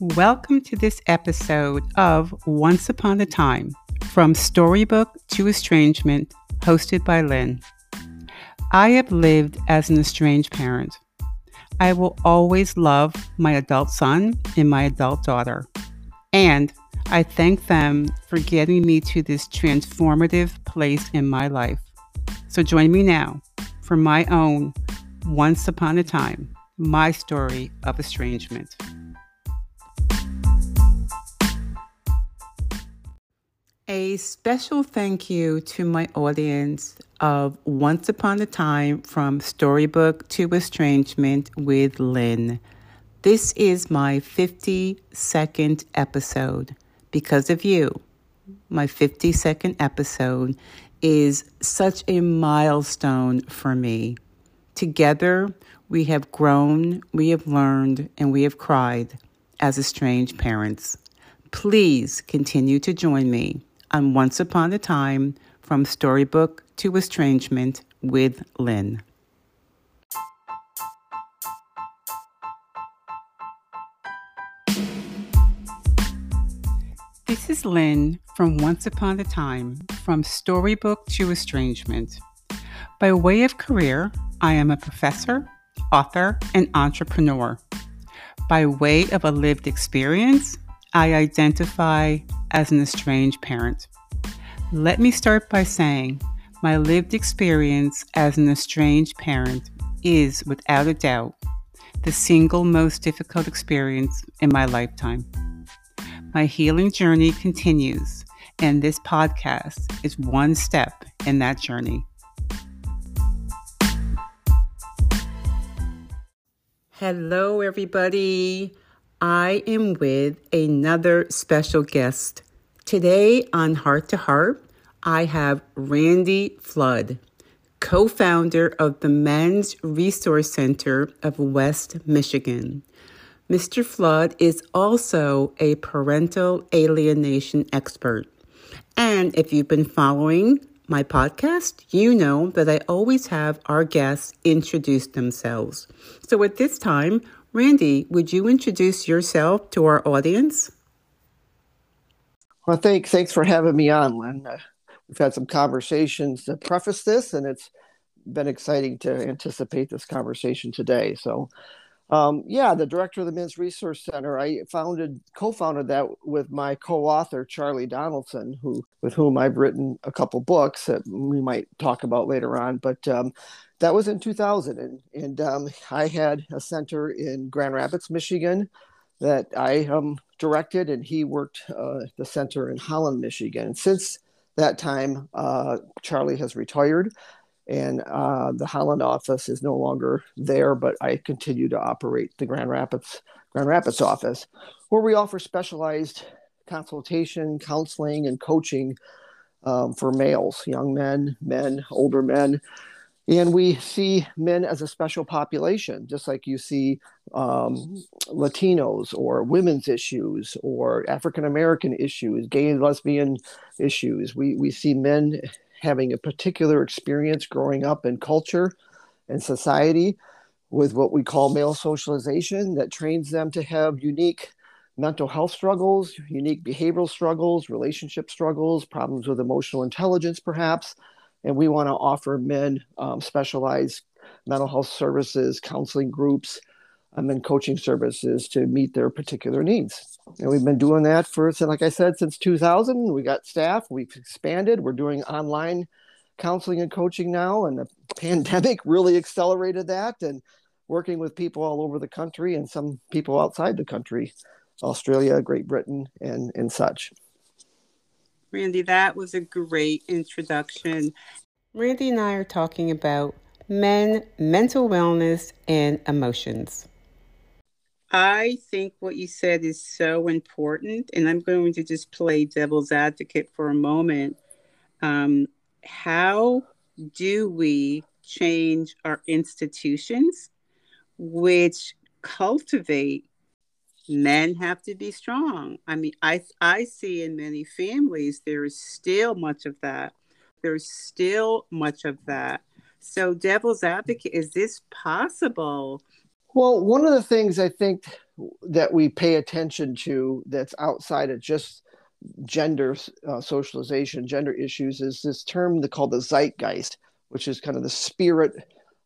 Welcome to this episode of Once Upon a Time From Storybook to Estrangement, hosted by Lynn. I have lived as an estranged parent. I will always love my adult son and my adult daughter. And I thank them for getting me to this transformative place in my life. So join me now for my own Once Upon a Time, my story of estrangement. A special thank you to my audience of Once Upon a Time from Storybook to Estrangement with Lynn. This is my 52nd episode. Because of you, my 52nd episode is such a milestone for me. Together, we have grown, we have learned, and we have cried as estranged parents. Please continue to join me on Once Upon a Time from Storybook to Estrangement with Lynn. This is Lynn from Once Upon a Time from Storybook to Estrangement. By way of career, I am a professor, author, and entrepreneur. By way of a lived experience, I identify as an estranged parent. Let me start by saying my lived experience as an estranged parent is, without a doubt, the single most difficult experience in my lifetime. My healing journey continues, and this podcast is one step in that journey. Hello, everybody. I am with another special guest. Today on Heart to Heart, I have Randy Flood, co founder of the Men's Resource Center of West Michigan. Mr. Flood is also a parental alienation expert. And if you've been following my podcast, you know that I always have our guests introduce themselves. So at this time, Randy, would you introduce yourself to our audience? Well, thanks. Thanks for having me on, Lynn. Uh, we've had some conversations to preface this, and it's been exciting to anticipate this conversation today. So, um, yeah, the director of the Men's Resource Center, I founded, co-founded that with my co-author Charlie Donaldson, who with whom I've written a couple books that we might talk about later on. But um, that was in 2000 and, and um, i had a center in grand rapids michigan that i um, directed and he worked uh, the center in holland michigan And since that time uh, charlie has retired and uh, the holland office is no longer there but i continue to operate the grand rapids grand rapids office where we offer specialized consultation counseling and coaching um, for males young men men older men and we see men as a special population, just like you see um, Latinos or women's issues or African American issues, gay and lesbian issues. We, we see men having a particular experience growing up in culture and society with what we call male socialization that trains them to have unique mental health struggles, unique behavioral struggles, relationship struggles, problems with emotional intelligence, perhaps. And we want to offer men um, specialized mental health services, counseling groups, and then coaching services to meet their particular needs. And we've been doing that for, like I said, since 2000. We got staff, we've expanded, we're doing online counseling and coaching now, and the pandemic really accelerated that, and working with people all over the country and some people outside the country, Australia, Great Britain, and, and such. Randy, that was a great introduction. Randy and I are talking about men, mental wellness, and emotions. I think what you said is so important, and I'm going to just play devil's advocate for a moment. Um, how do we change our institutions which cultivate men have to be strong. I mean, I I see in many families there is still much of that. There's still much of that. So, devil's advocate, is this possible? Well, one of the things I think that we pay attention to that's outside of just gender uh, socialization, gender issues, is this term called the zeitgeist, which is kind of the spirit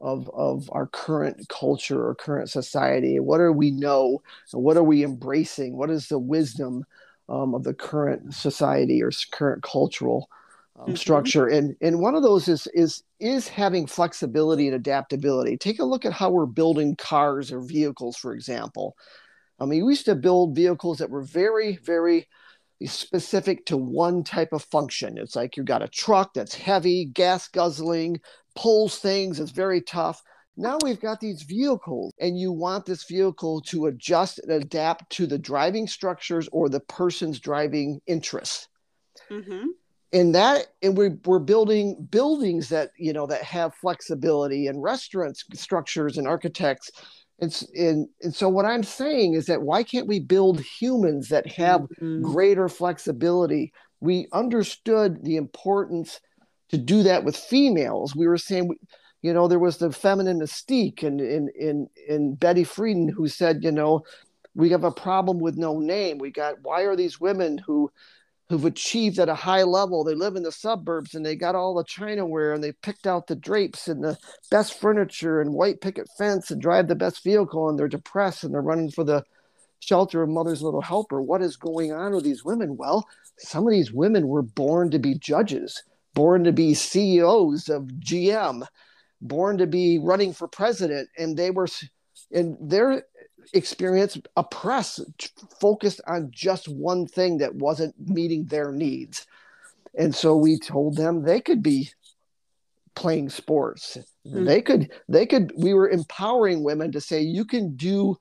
of, of our current culture or current society. What do we know? What are we embracing? What is the wisdom um, of the current society or current cultural um, mm-hmm. structure? And, and one of those is, is, is having flexibility and adaptability. Take a look at how we're building cars or vehicles, for example. I mean, we used to build vehicles that were very, very specific to one type of function. It's like you've got a truck that's heavy, gas guzzling, pulls things, it's very tough. Now we've got these vehicles, and you want this vehicle to adjust and adapt to the driving structures or the person's driving interests. Mm-hmm. And that, and we're, we're building buildings that you know that have flexibility, and restaurants structures and architects and, and, and so what I'm saying is that why can't we build humans that have mm-hmm. greater flexibility? We understood the importance to do that with females. We were saying, you know, there was the feminine mystique and in in in Betty Friedan who said, you know, we have a problem with no name. We got why are these women who who've achieved at a high level. They live in the suburbs and they got all the china ware and they picked out the drapes and the best furniture and white picket fence and drive the best vehicle and they're depressed and they're running for the shelter of mother's little helper. What is going on with these women? Well, some of these women were born to be judges, born to be CEOs of GM, born to be running for president, and they were and their experience a press focused on just one thing that wasn't meeting their needs. And so we told them they could be playing sports. Mm-hmm. They could, they could, we were empowering women to say, you can do,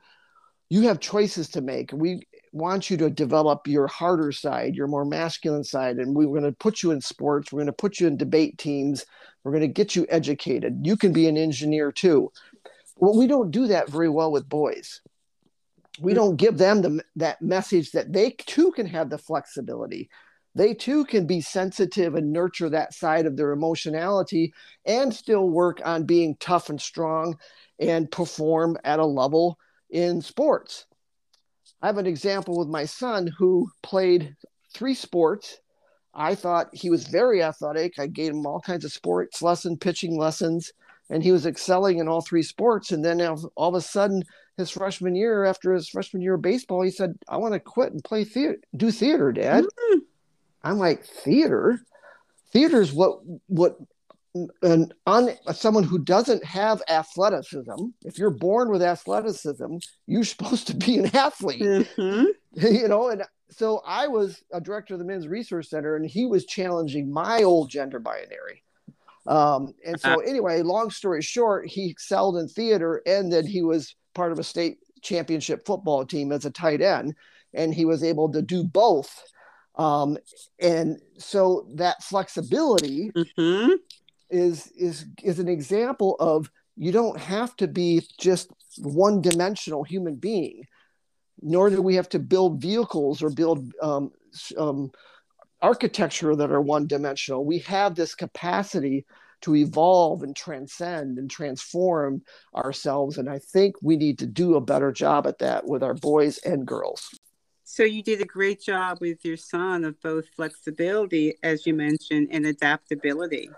you have choices to make. We want you to develop your harder side, your more masculine side. And we're going to put you in sports. We're going to put you in debate teams. We're going to get you educated. You can be an engineer too. Well, we don't do that very well with boys. We mm. don't give them the, that message that they too can have the flexibility. They too can be sensitive and nurture that side of their emotionality and still work on being tough and strong and perform at a level in sports. I have an example with my son who played three sports. I thought he was very athletic. I gave him all kinds of sports lesson pitching lessons and he was excelling in all three sports and then all of a sudden his freshman year, after his freshman year of baseball, he said, "I want to quit and play theater, do theater, Dad." Mm-hmm. I'm like, theater. Theater is what what an on someone who doesn't have athleticism. If you're born with athleticism, you're supposed to be an athlete. Mm-hmm. you know, and so I was a director of the Men's Resource Center, and he was challenging my old gender binary. Um, and so, uh-huh. anyway, long story short, he excelled in theater, and then he was part of a state championship football team as a tight end, and he was able to do both. Um, and so that flexibility mm-hmm. is is is an example of you don't have to be just one dimensional human being, nor do we have to build vehicles or build um, um, architecture that are one dimensional. We have this capacity to evolve and transcend and transform ourselves. And I think we need to do a better job at that with our boys and girls. So you did a great job with your son of both flexibility, as you mentioned, and adaptability.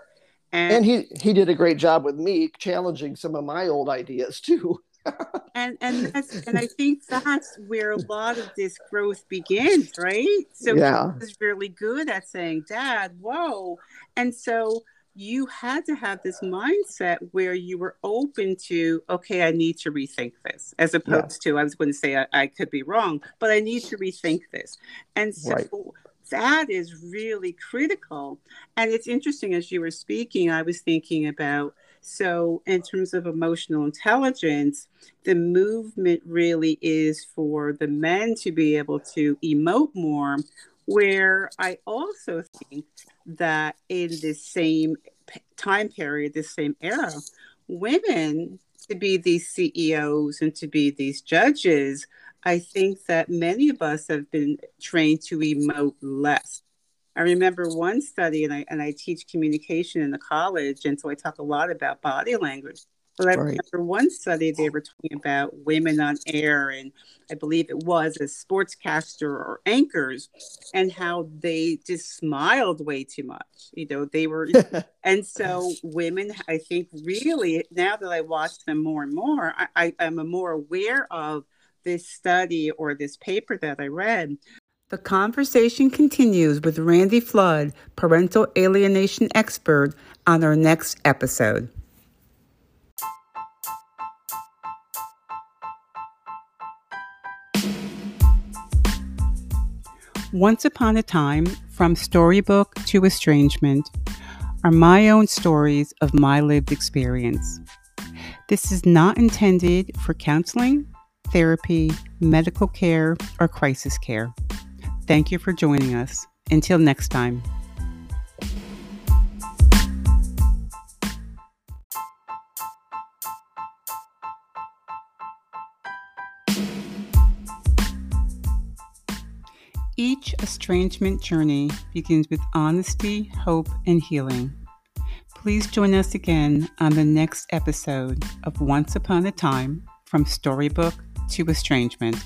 And, and he he did a great job with me challenging some of my old ideas too. And and that's and I think that's where a lot of this growth begins, right? So yeah. he was really good at saying, Dad, whoa. And so you had to have this mindset where you were open to, okay, I need to rethink this, as opposed yeah. to, I was going to say I, I, could be wrong, but I need to rethink this. And so right. that is really critical. And it's interesting as you were speaking, I was thinking about, so in terms of emotional intelligence, the movement really is for the men to be able to emote more where I also think that in the same time period, the same era, women to be these CEOs and to be these judges, I think that many of us have been trained to emote less. I remember one study, and I and I teach communication in the college, and so I talk a lot about body language. But I right. remember one study they were talking about women on air, and I believe it was a sportscaster or anchors, and how they just smiled way too much. You know, they were, and so women, I think, really now that I watch them more and more, I, I, I'm more aware of this study or this paper that I read. The conversation continues with Randy Flood, parental alienation expert, on our next episode. Once Upon a Time, From Storybook to Estrangement, are my own stories of my lived experience. This is not intended for counseling, therapy, medical care, or crisis care. Thank you for joining us. Until next time. Each estrangement journey begins with honesty, hope, and healing. Please join us again on the next episode of Once Upon a Time from Storybook to Estrangement.